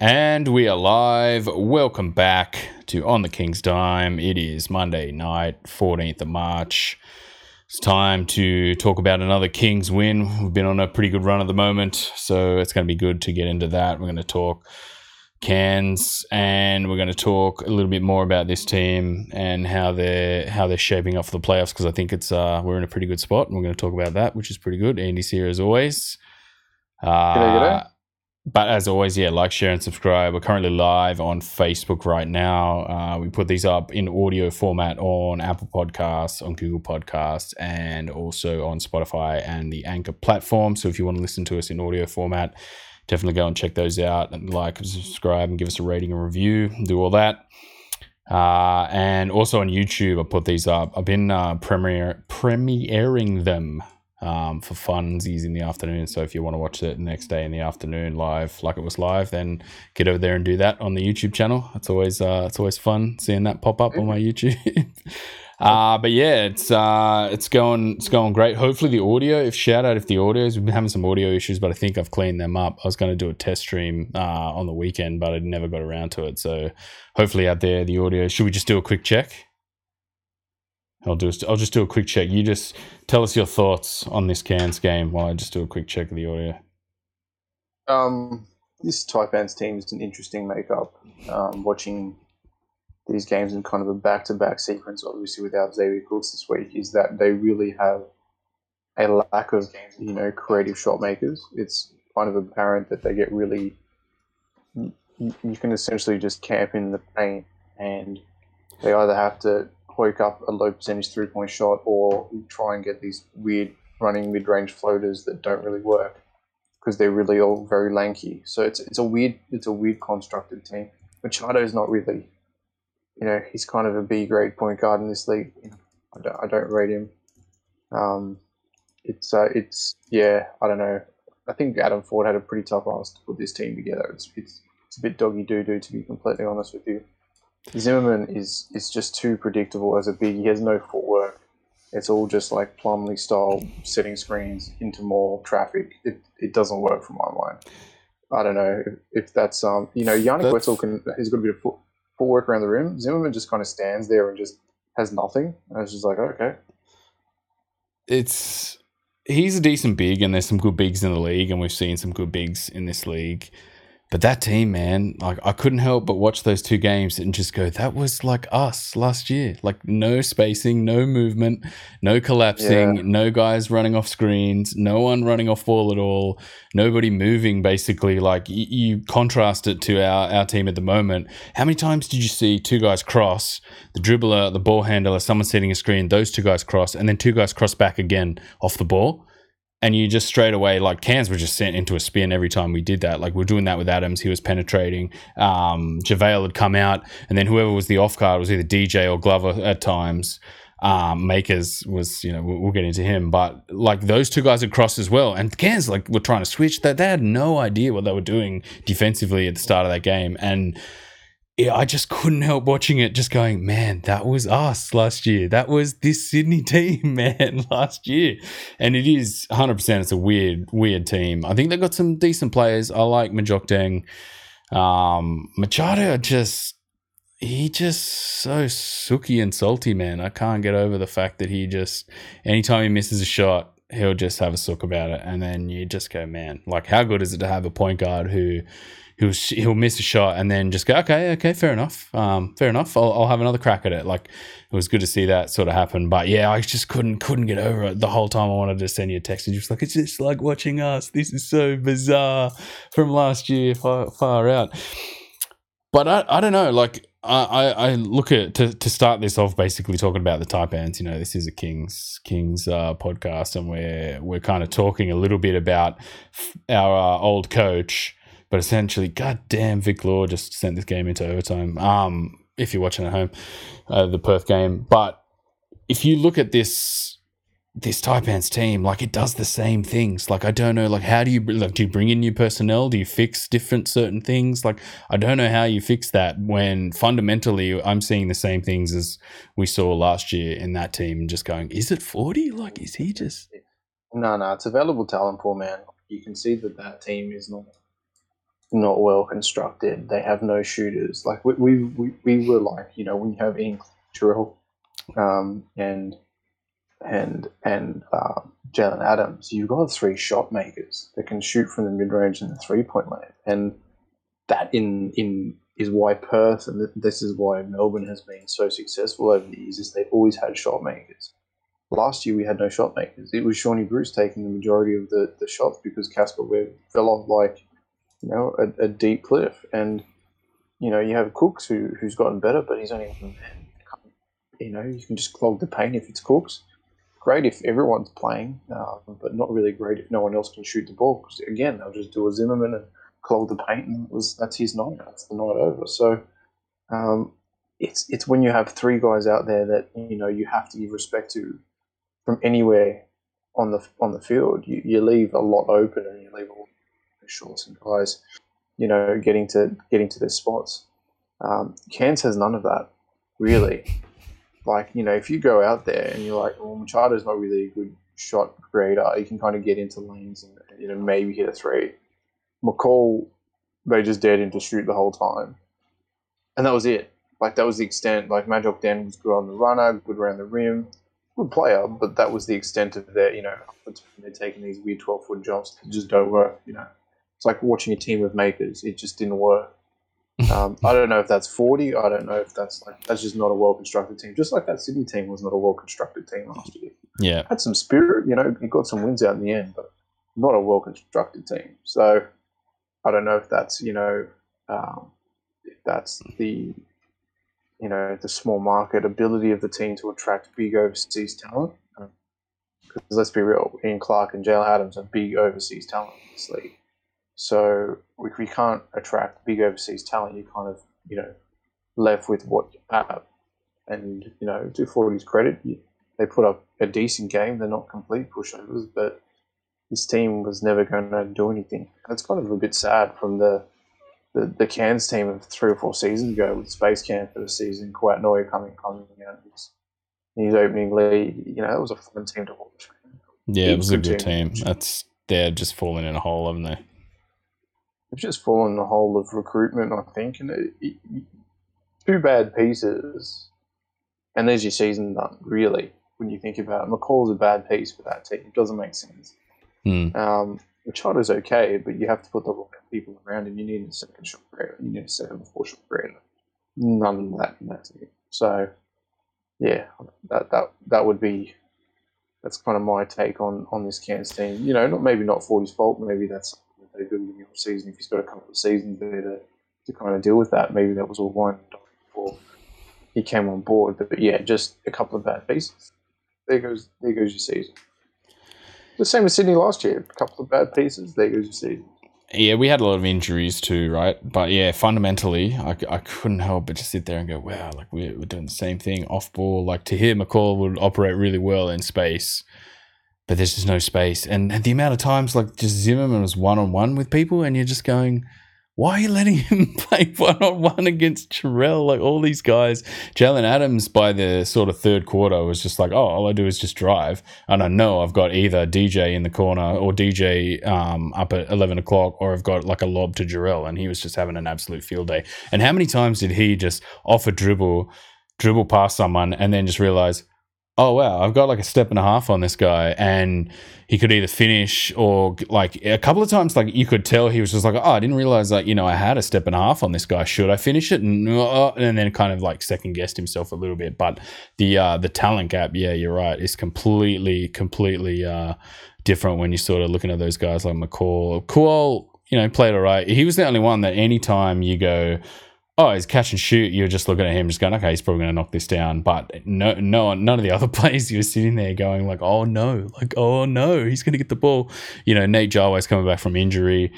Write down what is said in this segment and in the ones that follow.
And we are live. Welcome back to On the King's Dime. It is Monday night, 14th of March. It's time to talk about another Kings win. We've been on a pretty good run at the moment, so it's going to be good to get into that. We're going to talk Cairns and we're going to talk a little bit more about this team and how they're how they're shaping up for the playoffs because I think it's uh we're in a pretty good spot and we're going to talk about that, which is pretty good. Andy's here as always. Uh, G'day, g'day. But as always, yeah, like, share, and subscribe. We're currently live on Facebook right now. Uh, we put these up in audio format on Apple Podcasts, on Google Podcasts, and also on Spotify and the Anchor platform. So if you want to listen to us in audio format, definitely go and check those out and like, subscribe, and give us a rating and review. Do all that. Uh, and also on YouTube, I put these up. I've been uh, premiere premiering them um, for funsies in the afternoon. So if you want to watch it the next day in the afternoon live, like it was live, then get over there and do that on the YouTube channel. It's always uh, it's always fun seeing that pop up on my YouTube. uh, but yeah, it's uh, it's going it's going great. Hopefully the audio. If shout out if the audios, we've been having some audio issues, but I think I've cleaned them up. I was going to do a test stream uh, on the weekend, but I never got around to it. So hopefully out there the audio. Should we just do a quick check? I'll do. I'll just do a quick check. You just tell us your thoughts on this Cairns game while I just do a quick check of the audio. Um, this Taipans team is an interesting makeup. Um, watching these games in kind of a back-to-back sequence, obviously without Xavier Cooks this week, is that they really have a lack of you know creative shot makers. It's kind of apparent that they get really. You can essentially just camp in the paint, and they either have to hoik up a low percentage three-point shot or try and get these weird running mid-range floaters that don't really work because they're really all very lanky. So it's it's a weird it's a weird constructed team. Machado is not really, you know, he's kind of a B grade point guard in this league. I don't I don't rate him. Um, it's uh, it's yeah I don't know. I think Adam Forde had a pretty tough ask to put this team together. It's it's it's a bit doggy doo doo to be completely honest with you. Zimmerman is is just too predictable as a big. He has no footwork. It's all just like Plumlee style setting screens into more traffic. It it doesn't work for my mind. I don't know if, if that's um you know Yannick That's- Wetzell can he's got a bit of foot, footwork around the rim. Zimmerman just kind of stands there and just has nothing. And it's just like okay, It's he's a decent big, and there's some good bigs in the league, and we've seen some good bigs in this league. But that team, man, like I couldn't help but watch those two games and just go, that was like us last year. Like no spacing, no movement, no collapsing, Yeah. no guys running off screens, no one running off ball at all, nobody moving. Basically, like y- you contrast it to our our team at the moment. How many times did you see two guys cross, the dribbler, the ball handler, someone setting a screen, those two guys cross, and then two guys cross back again off the ball? And you just straight away like Cairns were just sent into a spin every time we did that. Like we are doing that with Adams, he was penetrating. Um, Jarell had come out, and then whoever was the off guard was either DJ or Glover at times. Um, Makers was, you know, we'll, we'll get into him, but like those two guys had crossed as well, and Cairns like were trying to switch. That they had no idea what they were doing defensively at the start of that game, and yeah, I just couldn't help watching it, just going, man, that was us last year. That was this Sydney team, man, last year. And it is 100%, it's a weird, weird team. I think they've got some decent players. I like Majok Deng. Um, Machado just, he just so sooky and salty, man. I can't get over the fact that he just, anytime he misses a shot, he'll just have a sook about it. And then you just go, man, like, how good is it to have a point guard who, he'll he'll miss a shot and then just go, okay, okay, fair enough, um, fair enough. I'll, I'll have another crack at it. Like it was good to see that sort of happen. But yeah, I just couldn't couldn't get over it the whole time. I wanted to send you a text and just like it's just like watching us. This is so bizarre from last year, far, far out. But I, I don't know. Like I, I look at to, to start this off, basically talking about the Taipans. You know, this is a Kings Kings uh, podcast, and we're we're kind of talking a little bit about our uh, old coach but essentially, goddamn, Vic Law just sent this game into overtime. Um, if you're watching at home, uh, the Perth game. But if you look at this this Taipans team, like it does the same things. Like I don't know, like how do you like do you bring in new personnel? Do you fix different certain things? Like I don't know how you fix that when fundamentally I'm seeing the same things as we saw last year in that team. Just going, is it forty? Like is he just? no, no, it's available talent pool, man. You can see that that team is not not well constructed. They have no shooters. Like we we, we, we were like, you know, when you have Ian Terrell um, and and and uh, Jaylen Adams, you've got three shot makers that can shoot from the mid range and the three point line, and that in in is why Perth and this is why Melbourne has been so successful over the years is they've always had shot makers. Last year we had no shot makers. It was Shawnee Bruce taking the majority of the, the shots because Casper Ware fell off like you know a, a, deep cliff, and you know you have Cooks who who's gotten better, but he's only you know you can just clog the paint if it's Cooks. Great if everyone's playing, uh, but not really great if no one else can shoot the ball. Because again, they'll just do a Zimmerman and clog the paint, and was that's his night. That's the night over. So um, it's it's when you have three guys out there that you know you have to give respect to from anywhere on the on the field. You, you leave a lot open, and you leave all the shorts and guys, you know, getting to getting to their spots. Um, Cairns has none of that, really. Like you know, if you go out there and you're like, oh, well, Machado's not really a good shot creator, you can kind of get into lanes and you know maybe hit a three McCall, they just dared him to shoot the whole time. And that was it. Like, that was the extent. Like, Majok Deng was good on the runner, good around the rim, good player, but that was the extent of their, you know, they're taking these weird 12 foot jumps that just don't work, you know. It's like watching a team of makers. It just didn't work. Um, I don't know if that's 40. I don't know if that's like, that's just not a well constructed team. Just like that Sydney team was not a well constructed team last year. Yeah. Had some spirit, you know, it got some wins out in the end, but not a well constructed team. So, I don't know if that's you know um, if that's the you know the small market ability of the team to attract big overseas talent. Because let's be real, Ian Clark and Jaylen Adams are big overseas talent in this league. So if we can't attract big overseas talent, you kind of you know left with what you have. And you know, to 40's credit, they put up a decent game. They're not complete pushovers, but this team was never going to do anything. It's kind of a bit sad from the the, the Cairns team of three or four seasons ago with Space Camp for the season, Kouat coming coming out in his opening league. You know, it was a fun team to watch. Yeah, it was a good team. team. That's they're just falling in a hole, haven't they? They've just fallen in the hole of recruitment, I think, and it, it, two bad pieces, and there's your season done. Really, when you think about it, McCall's a bad piece for that team. It doesn't make sense. Mm. Um, is okay, but you have to put the right people around him. You need a second shot creator. You need a second four shot creator. None of that in that team. So, yeah, that that that would be that's kind of my take on on this Cairns team. You know, not maybe not 40's fault. Maybe that's something that they build in the off season. If he's got a couple of seasons there to, to kind of deal with that, maybe that was all one before he came on board. But, but yeah, just a couple of bad pieces. There goes there goes your season. The same as Sydney last year. A couple of bad pieces. There goes your season. Yeah, we had a lot of injuries too, right? But yeah, fundamentally, I, I couldn't help but just sit there and go, wow, like we're, we're doing the same thing off ball. Like to hear McCall would operate really well in space, but there's just no space. And the amount of times, like just Zimmerman was one on one with people, and you're just going, why are you letting him play one on one against Jarell? Like all these guys, Jaylen Adams by the sort of third quarter was just like, oh, all I do is just drive. And I know I've got either DJ in the corner or DJ um, up at 11 o'clock, or I've got like a lob to Jarell. And he was just having an absolute field day. And how many times did he just off a dribble, dribble past someone, and then just realize, oh wow, I've got like a step and a half on this guy, and he could either finish or like a couple of times, like you could tell he was just like, oh, I didn't realize that you know I had a step and a half on this guy. Should I finish it? And, uh, and then kind of like second guessed himself a little bit. But the uh, the talent gap, yeah, you're right, is completely completely uh, different when you're sort of looking at those guys like McCall, Cool, you know, played all right. He was the only one that anytime you go oh, he's catch and shoot. You're just looking at him, just going, okay, he's probably going to knock this down. But no, no, none of the other players You're sitting there going like, oh no, like oh no, he's going to get the ball. You know, Nate Jawai's coming back from injury.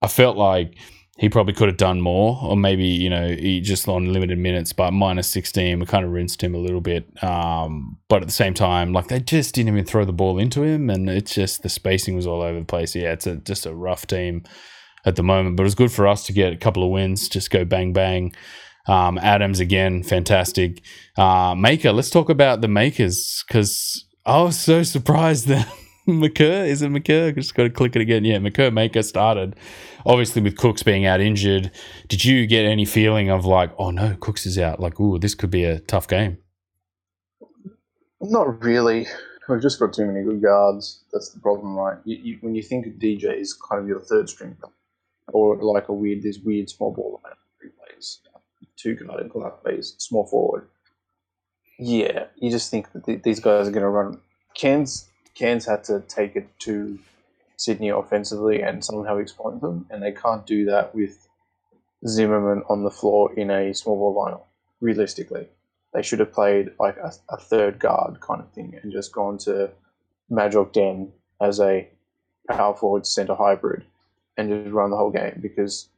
I felt like he probably could have done more, or maybe you know he just on limited minutes. But minus sixteen, we kind of rinsed him a little bit. Um, but at the same time, like they just didn't even throw the ball into him, and it's just the spacing was all over the place. Yeah, it's a, just a rough team at the moment. But it was good for us to get a couple of wins, just go bang bang. Um, Adams again, fantastic. Uh, Maker, let's talk about the makers because I was so surprised that Makur, is it Makur? Just got to click it again. Yeah, Makur Maker started. Obviously, with Cooks being out injured, did you get any feeling of like, oh no, Cooks is out? Like, ooh, this could be a tough game. Not really. We've just got too many good guards. That's the problem, right? You, you, when you think of DJ is kind of your third string, or like a weird, this weird small ball line who plays two guard and Clark plays small forward. Yeah, you just think that th- these guys are going to run. Cairns, Cairns had to take it to Sydney offensively and somehow exploit them, and they can't do that with Zimmerman on the floor in a small ball lineup. Realistically, they should have played like a, a third guard kind of thing and just gone to Majok Deng as a power forward center hybrid and just run the whole game because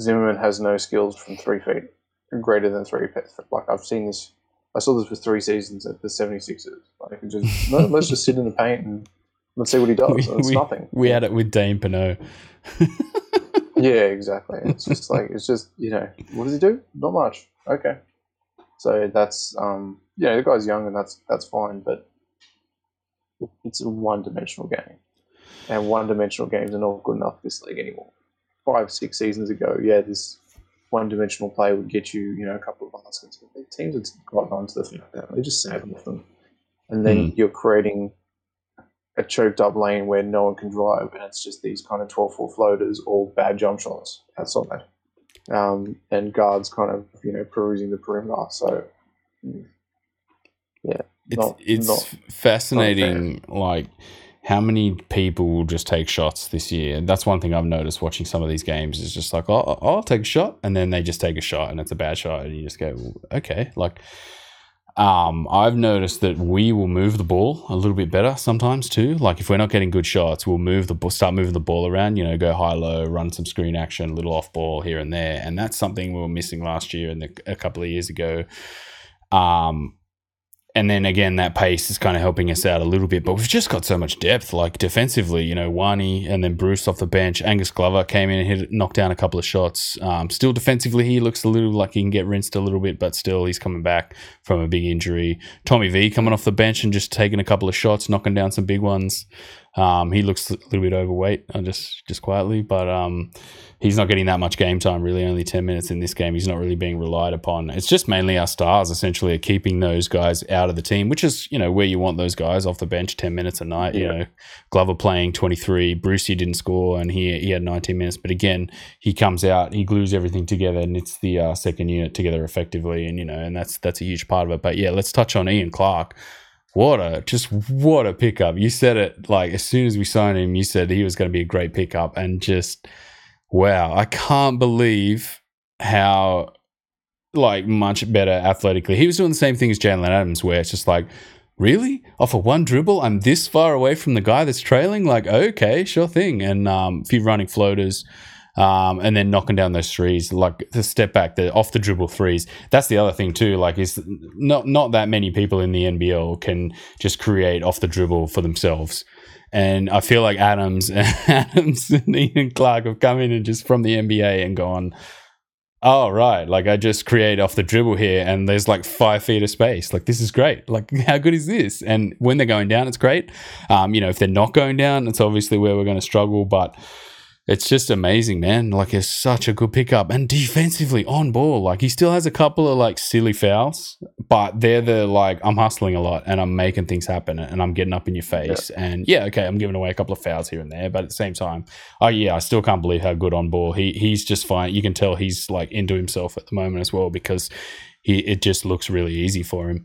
Zimmerman has no skills from three feet, greater than three feet. Like I've seen this, I saw this for three seasons at the 76ers. Like just no, let's just sit in the paint and let's see what he does. We, it's we- nothing. We had it with Dane Pineau. Yeah, exactly. It's just like it's just you know what does he do? Not much. Okay, so that's um you know the guy's young and that's that's fine, but it's a one-dimensional game, and one-dimensional games are not good enough this league anymore. Five six seasons ago, yeah, this one-dimensional play would get you you know a couple of baskets, but the teams had gotten onto the fact that they just sat with them, and then you're creating a choked up lane where no one can drive, and it's just these kind of 12 foot floaters or bad jump shots outside. Um, and guards kind of, you know, perusing the perimeter. So, mm, yeah, It's Not- it's not- fascinating, like how many people will just take shots this year. That's one thing I've noticed watching some of these games is just like, oh, I'll take a shot, and then they just take a shot, and it's a bad shot, and you just go, okay, like. Um, I've noticed that we will move the ball a little bit better sometimes too. Like if we're not getting good shots, we'll move the ball, start moving the ball around. You know, go high low, run some screen action, a little off ball here and there, and that's something we were missing last year and a couple of years ago. Um, and then again, that pace is kind of helping us out a little bit, but we've just got so much depth. Like defensively, you know, Wani and then Bruce off the bench. Angus Glover came in and hit, knocked down a couple of shots. Um, still defensively, he looks a little like he can get rinsed a little bit, but still he's coming back from a big injury. Tommy V coming off the bench and just taking a couple of shots, knocking down some big ones. Um, he looks a little bit overweight, uh, just just quietly, but um, he's not getting that much game time. Really, only ten minutes in this game. He's not really being relied upon. It's just mainly our stars essentially are keeping those guys out of the team, which is you know where you want those guys off the bench, ten minutes a night. You know, Glover playing twenty three, Brucey didn't score, and he he had nineteen minutes. But again, he comes out, he glues everything together, and it's the uh, second unit together effectively, and you know, and that's that's a huge part of it. But yeah, let's touch on Ian Clark. What a just what a pickup! You said it like as soon as we signed him, you said he was going to be a great pickup, and just wow, I can't believe how like much better athletically. He was doing the same thing as Jaylen Adams, where it's just like, really, off of one dribble, I'm this far away from the guy that's trailing. Like, okay, sure thing, and um, a few running floaters. Um, and then knocking down those threes, like the step back, the off the dribble threes. That's the other thing too. Like, is not not that many people in the NBL can just create off the dribble for themselves. And I feel like Adams, Adams and Ian Clark have come in and just from the NBA and gone, oh right, like I just create off the dribble here, and there's like five feet of space. Like this is great. Like how good is this? And when they're going down, it's great. Um, you know, if they're not going down, it's obviously where we're going to struggle, but. It's just amazing, man. Like it's such a good pickup, and defensively on ball. Like he still has a couple of like silly fouls, but they're the like I'm hustling a lot and I'm making things happen and I'm getting up in your face. And yeah, okay, I'm giving away a couple of fouls here and there, but at the same time, oh yeah, I still can't believe how good on ball he he's just fine. You can tell he's like into himself at the moment as well because he it just looks really easy for him.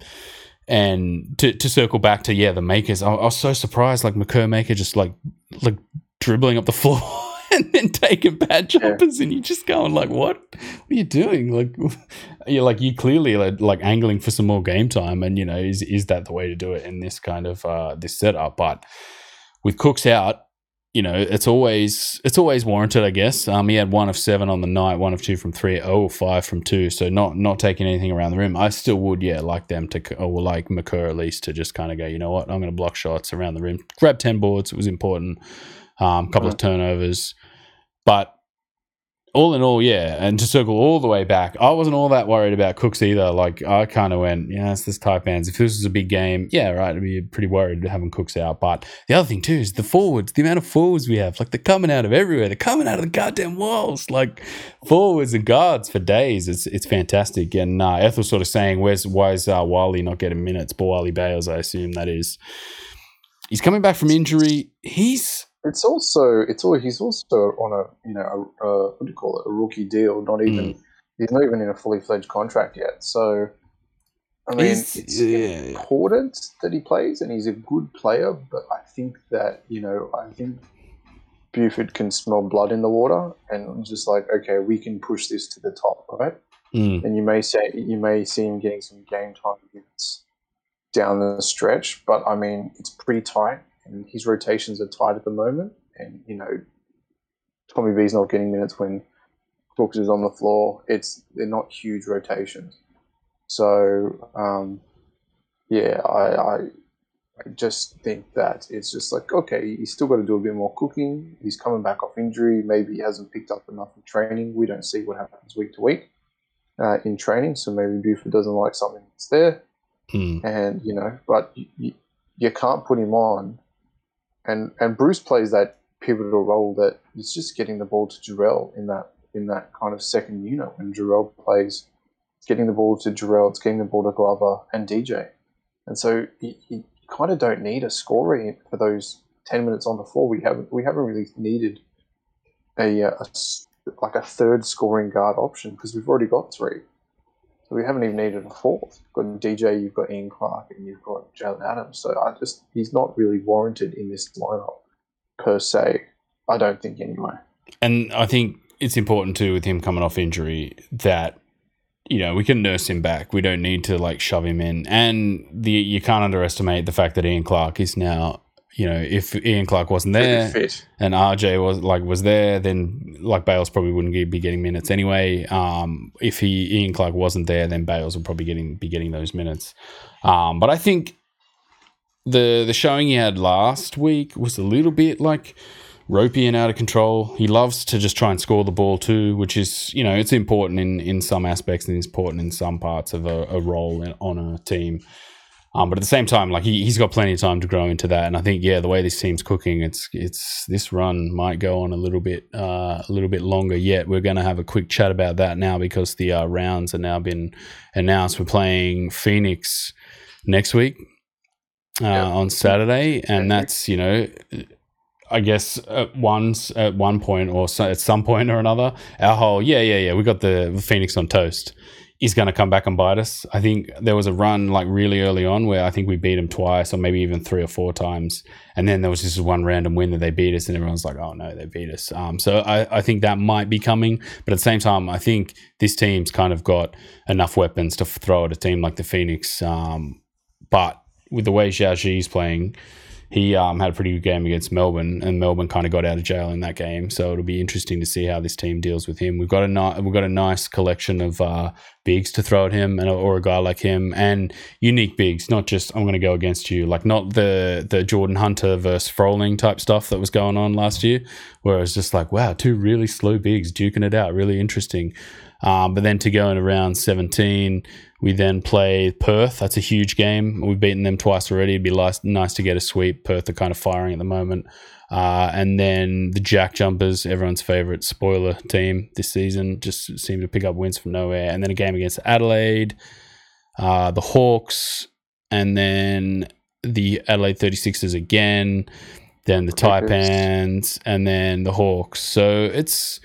And to, to circle back to yeah, the makers, I, I was so surprised like Makur Maker just like like dribbling up the floor and then taking bad Yeah. jumpers and you're just going like what? What are you doing? Like you're like you clearly like, like angling for some more game time and you know is is that the way to do it in this kind of uh this setup? But with Cooks out, you know, it's always it's always warranted, I guess. Um, he had one of seven on the night, one of two from three, oh five from two. So not not taking anything around the rim. I still would, yeah, like them to, or like Makur at least to just kind of go, you know what, I'm going to block shots around the rim, grab ten boards. It was important. Um, couple of turnovers, but all in all, yeah, and to circle all the way back, I wasn't all that worried about Cooks either. Like I kind of went, yeah, it's this type Taipans. If this was a big game, yeah, right, I'd be pretty worried having Cooks out. But the other thing too is the forwards, the amount of forwards we have. Like they're coming out of everywhere. They're coming out of the goddamn walls. Like forwards and guards for days. It's it's fantastic. And uh, Ethel sort of saying, where's why is uh, Wiley not getting minutes? But Wally Bayles, I assume that is. He's coming back from injury. He's It's also it's all he's also on a you know a, a, what do you call it a rookie deal. Not even he's not even in a fully fledged contract yet. So I mean, He's- it's yeah. important that he plays, and he's a good player. But I think that you know I think Buford can smell blood in the water, and just like okay, we can push this to the top, right? Mm, and you may say you may see him getting some game time minutes down the stretch, but I mean it's pretty tight, and his rotations are tight at the moment. And you know, Tommy B's not getting minutes when Brooks is on the floor. It's they're not huge rotations, so um, yeah, I, I I just think that it's just like okay, he's still got to do a bit more cooking. He's coming back off injury. Maybe he hasn't picked up enough in training. We don't see what happens week to week uh, in training, so maybe Buford doesn't like something that's there, mm, and you know, but you, you, you can't put him on, and and Bruce plays that pivotal role that it's just getting the ball to Jarell in that in that kind of second unit when Jarell plays, it's getting the ball to Jarell, it's getting the ball to Glover and DJ, and so you, you kind of don't need a scorer for those ten minutes on the floor. We haven't we haven't really needed a, uh, a like a third scoring guard option because we've already got three. So we haven't even needed a fourth. You've got DJ, you've got Ian Clark, and you've got Jaylen Adams. So I just he's not really warranted in this lineup per se. I don't think anyway. and I think it's important too with him coming off injury that you know we can nurse him back. We don't need to like shove him in, and the you can't underestimate the fact that Ian Clark is now. You know, if Ian Clark wasn't there, and RJ was like was there, then like Bayles probably wouldn't be getting minutes anyway. Um, if he Ian Clark wasn't there, then Bayles would probably getting be getting those minutes. Um, but I think the the showing he had last week was a little bit like ropey and out of control. He loves to just try and score the ball too, which is you know it's important in in some aspects and it's important in some parts of a, a role in, on a team. Um, but at the same time, like he, he's got plenty of time to grow into that, and I think yeah, the way this team's cooking, it's it's this run might go on a little bit uh, a little bit longer yet. We're going to have a quick chat about that now because the uh, rounds are now been announced. We're playing Phoenix next week uh, on Saturday, and that's you know. I guess at one at one point or so, at some point or another, our whole yeah yeah yeah we got the Phoenix on toast is going to come back and bite us. I think there was a run like really early on where I think we beat them twice or maybe even three or four times, and then there was just one random win that they beat us, and everyone's like, "Oh no, they beat us." Um, so I, I think that might be coming, but at the same time, I think this team's kind of got enough weapons to throw at a team like the Phoenix. Um, but with the way Zhou Qi's playing, he um, had a pretty good game against Melbourne, and Melbourne kind of got out of jail in that game. So it'll be interesting to see how this team deals with him. We've got a ni- we've got a nice collection of uh, bigs to throw at him, and or a guy like him, and unique bigs. Not just I'm going to go against you, like not the the Jordan Hunter versus Froling type stuff that was going on last year, where it was just like wow, two really slow bigs duking it out, really interesting. Um, but then to go in around 17, we then play Perth. That's a huge game. We've beaten them twice already. It'd be nice, nice to get a sweep. Perth are kind of firing at the moment. Uh, and then the Jack Jumpers, everyone's favorite spoiler team this season, just seem to pick up wins from nowhere. And then a game against Adelaide, uh, the Hawks, and then the Adelaide 36ers again, then the Taipans, and then the Hawks. So it's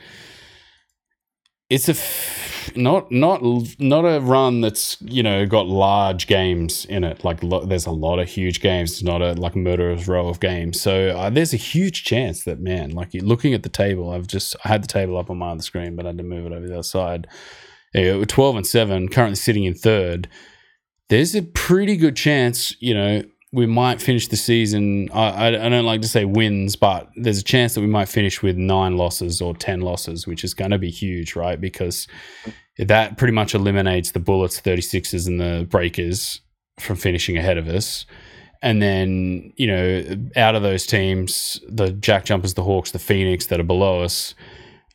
it's a f- not not not a run that's you know got large games in it. Like lo- there's a lot of huge games. It's not a like murderer's row of games. So uh, there's a huge chance that man, like looking at the table. I've just I had the table up on my other screen, but I had to move it over the other side. Yeah, 12 and seven, currently sitting in third. There's a pretty good chance, you know, we might finish the season. I, I, don't like to say wins, but there's a chance that we might finish with nine losses or 10 losses, which is going to be huge, right? Because that pretty much eliminates the Bullets, 36ers, and the Breakers from finishing ahead of us. And then, you know, out of those teams, the Jack Jumpers, the Hawks, the Phoenix that are below us,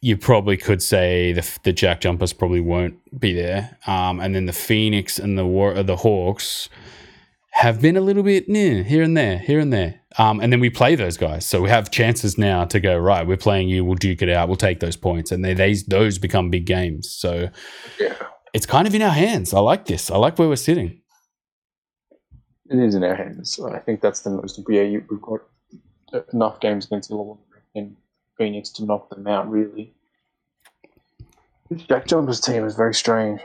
you probably could say the, the Jack Jumpers probably won't be there. Um, and then the Phoenix and the the Hawks have been a little bit yeah, here and there, here and there. Um, and then we play those guys, so we have chances now to go right. We're playing you. We'll duke it out. We'll take those points, and they, they those become big games. So Yeah. it's kind of in our hands. I like this. I like where we're sitting. It is in our hands. I think that's the most. Yeah, you, we've got enough games against Illawarra and Phoenix to knock them out. Really, Jack Jumpers team is very strange.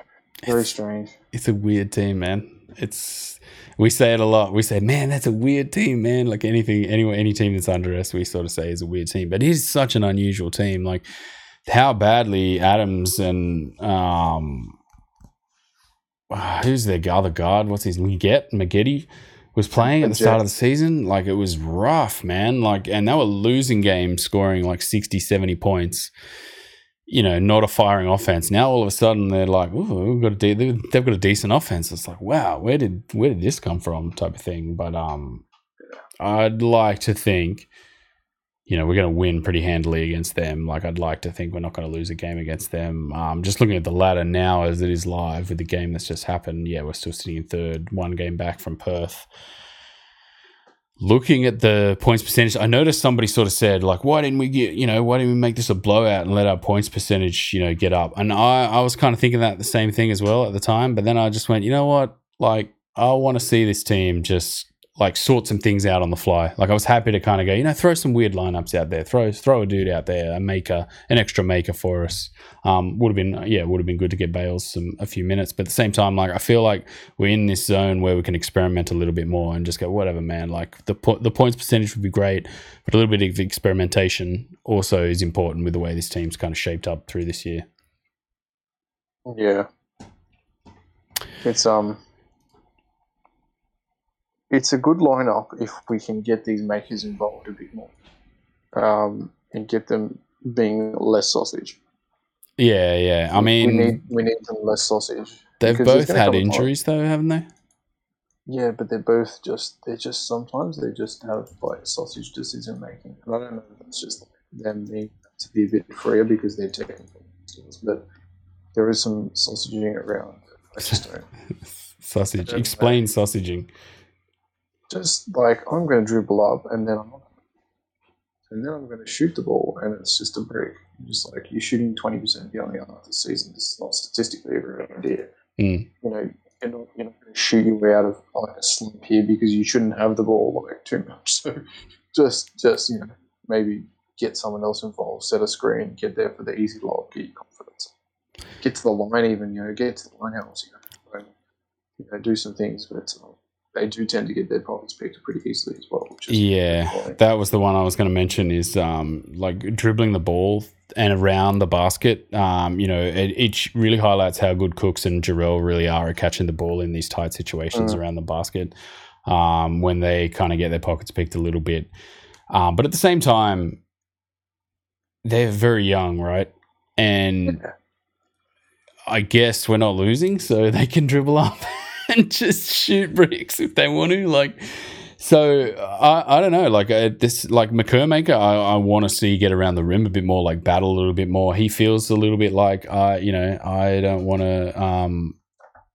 Very strange. It's a weird team, man. It's we say it a lot. We say, man, that's a weird team, man. Like anything, anyone, any team that's under us, we sort of say is a weird team. But he's such an unusual team. Like how badly Adams and um, ah, who's their other guard? What's his Magette? Magette was playing at the start of the season. Like it was rough, man. Like and they were losing games, scoring like 60, 70 points. You know, not a firing offense. Now all of a sudden they're like, "Ooh, we've got a de- they've got a decent offense." It's like, wow, where did where did this come from? Type of thing. But um, I'd like to think, you know, we're going to win pretty handily against them. Like I'd like to think we're not going to lose a game against them. Um, just looking at the ladder now as it is live with the game that's just happened. Yeah, we're still sitting in third, one game back from Perth. Looking at the points percentage, I noticed somebody sort of said, like, why didn't we get, you know, why didn't we make this a blowout and let our points percentage, you know, get up? And I, I was kind of thinking that the same thing as well at the time. But then I just went, you know what? Like, I want to see this team just like sort some things out on the fly. Like I was happy to kind of go, you know, throw some weird lineups out there, throw throw a dude out there, a maker, an extra maker for us. Um, would have been yeah, would have been good to get Bayles some a few minutes. But at the same time, like I feel like we're in this zone where we can experiment a little bit more and just go whatever, man. Like the po- the points percentage would be great, but a little bit of experimentation also is important with the way this team's kind of shaped up through this year. Yeah, it's um, it's a good lineup if we can get these makers involved a bit more, um, and get them being less sausage. Yeah, yeah. I mean, we need we need them less sausage. they've both had injuries though, haven't they? Yeah, but they're both just they're just sometimes they just have like sausage decision making. And I don't know if it's just them being to be a bit freer because they're technical, skills, but there is some sausaging around. I just don't. Sausage. Explain sausaging. Just like I'm going to dribble up and then I'm and then I'm going to shoot the ball and it's just a break. Just like you're shooting twenty percent beyond the other the season. It's not statistically a great idea. Mm. You know, you're not you're not going to shoot your way out of like a slump here because you shouldn't have the ball like too much. So just just you know maybe get someone else involved, set a screen, get there for the easy lob, get your confidence, get to the line even. You know, get to the line house. You know, and, you know do some things, but. Um, they do tend to get their pockets picked pretty easily as well. Yeah, that was the one I was going to mention. Is um, like dribbling the ball and around the basket. Um, you know, it, it really highlights how good Cooks and Jarell really are at catching the ball in these tight situations Mm. around the basket. Um, when they kind of get their pockets picked a little bit, um, but at the same time, they're very young, right? And Yeah. I guess we're not losing, so they can dribble up and just shoot bricks if they want to. Like, so I, I don't know. Like uh, this, like Makur Maker, I, I want to see get around the rim a bit more, like battle a little bit more. He feels a little bit like I, you know, I don't want to um,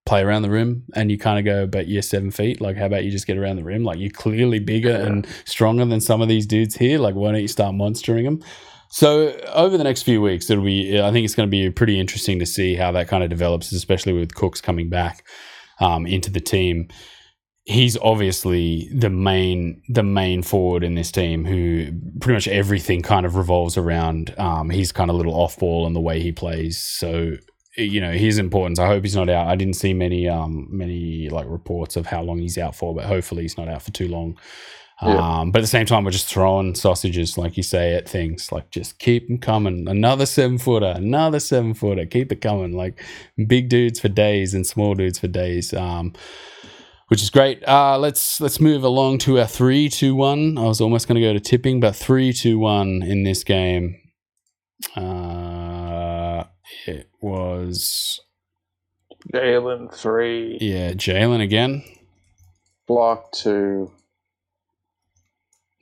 play around the rim, and you kind of go, but you're seven feet. Like, how about you just get around the rim? Like, you're clearly bigger Yeah. and stronger than some of these dudes here. Like, why don't you start monstering them? So over the next few weeks, it'll be. I think it's going to be pretty interesting to see how that kind of develops, especially with Cooks coming back um, into the team. He's obviously the main the main forward in this team, who pretty much everything kind of revolves around. Um, he's kind of little off ball and the way he plays. So you know his importance. I hope he's not out. I didn't see many um, many like reports of how long he's out for, but hopefully he's not out for too long. Yeah. Um, but at the same time, we're just throwing sausages, like you say, at things. Like, just keep them coming. Another seven footer, another seven footer. Keep it coming. Like, big dudes for days and small dudes for days. Um, which is great. Uh, let's let's move along to our three, two, one. I was almost going to go to tipping, but three, two, one in this game. Uh, it was Jaylen three, yeah, Jaylen again. block two,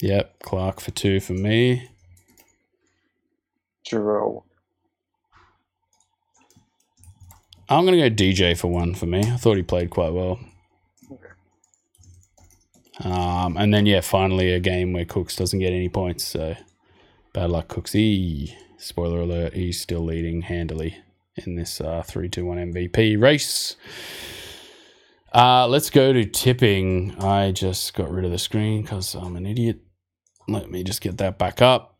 Yep, Clark for two for me. Jarell. I'm gonna go DJ for one for me. I thought he played quite well. Um, and then yeah, finally a game where Cooks doesn't get any points. So bad luck, Cooksy. Spoiler alert: he's still leading handily in this uh, three two one MVP race. Uh, let's go to tipping. I just got rid of the screen because I'm an idiot. Let me just get that back up.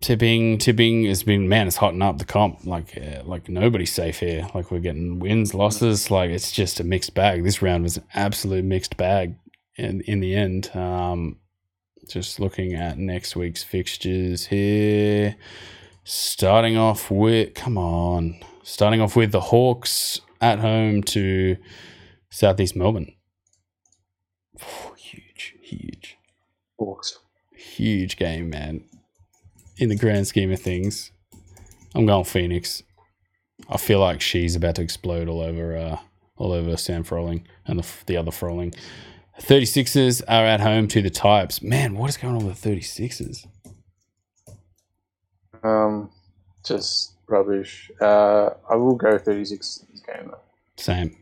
Tipping, tipping has been man, it's hotting up the comp. Like, uh, like nobody's safe here. Like we're getting wins, losses. Like it's just a mixed bag. This round was an absolute mixed bag. In in the end, um, just looking at next week's fixtures here. Starting off with, come on, starting off with the Hawks at home to Southeast Melbourne. Oh, huge, huge, Hawks. Huge game, man. In the grand scheme of things, I'm going Phoenix. I feel like she's about to explode all over, uh, all over Sam Froling and the the other Froling. 36ers are at home to the Types. Man, what is going on with the 36ers? Um, just rubbish. Uh, I will go 36 this game though. Same.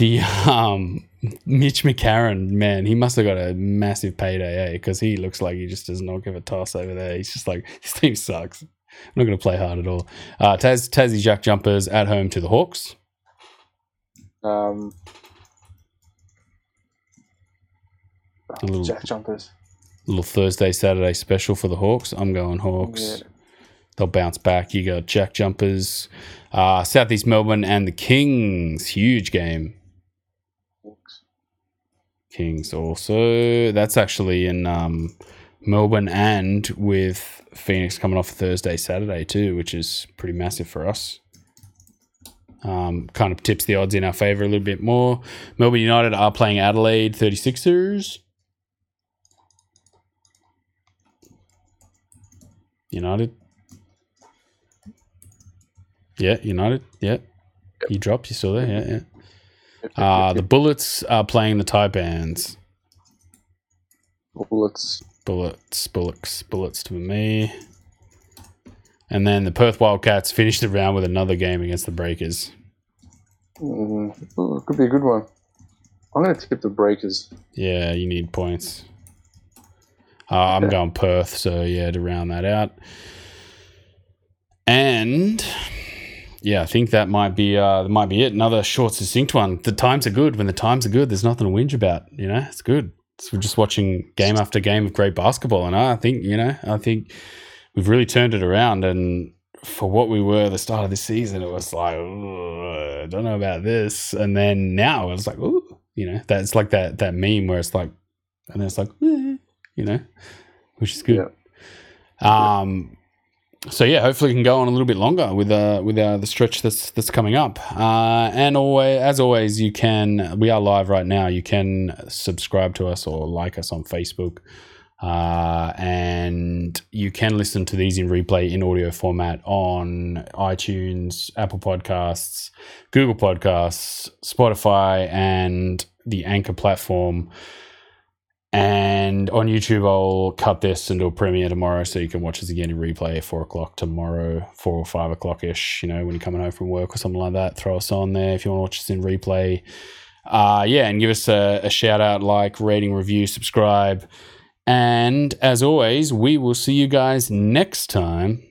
The um Mitch McCarron, man, he must have got a massive payday, eh? Because he looks like he just does not give a toss over there. He's just like this team sucks. I'm not going to play hard at all. Uh, Taz Tassie Jack Jumpers at home to the Hawks. Um, A little- Jack jumpers. Little Thursday Saturday special for the Hawks. I'm going Hawks. Yeah. They'll bounce back. You got Jack Jumpers, uh, Southeast Melbourne, and the Kings. Huge game. Kings also. That's actually in um, Melbourne and with Phoenix coming off Thursday, Saturday too, which is pretty massive for us. Um, kind of tips the odds in our favor a little bit more. Melbourne United are playing Adelaide 36ers. United. Yeah, United. Yeah. You dropped. You still there? Yeah, yeah. Uh, the Bullets are playing the Taipans. Bullets. Bullets, bullets, bullets to me. And then the Perth Wildcats finished the round with another game against the Breakers. Mm, ooh, could be a good one. I'm going to tip the Breakers. Yeah, you need points. Uh, I'm Okay. going Perth, so yeah, to round that out. And yeah, I think that might be uh, might be it. Another short, succinct one. The times are good. When the times are good, there's nothing to whinge about. You know, it's good. So we're just watching game after game of great basketball, and I think you know, I think we've really turned it around. And for what we were at the start of the season, it was like, I don't know about this. And then now it's like, ooh, you know, that's like that that meme where it's like, and then it's like, eh, you know, which is good. Um, so yeah, hopefully we can go on a little bit longer with uh with uh, the stretch that's that's coming up. Uh, and always, as always, you can we are live right now. You can subscribe to us or like us on Facebook. Uh, and you can listen to these in replay in audio format on iTunes, Apple Podcasts, Google Podcasts, Spotify, and the Anchor platform. And on YouTube, I'll cut this and a premiere tomorrow so you can watch us again in replay at four o'clock tomorrow, four or five o'clock ish, you know, when you're coming home from work or something like that. Throw us on there if you want to watch us in replay. Uh, yeah, and give us a, a shout out, like, rating, review, subscribe. And as always, we will see you guys next time.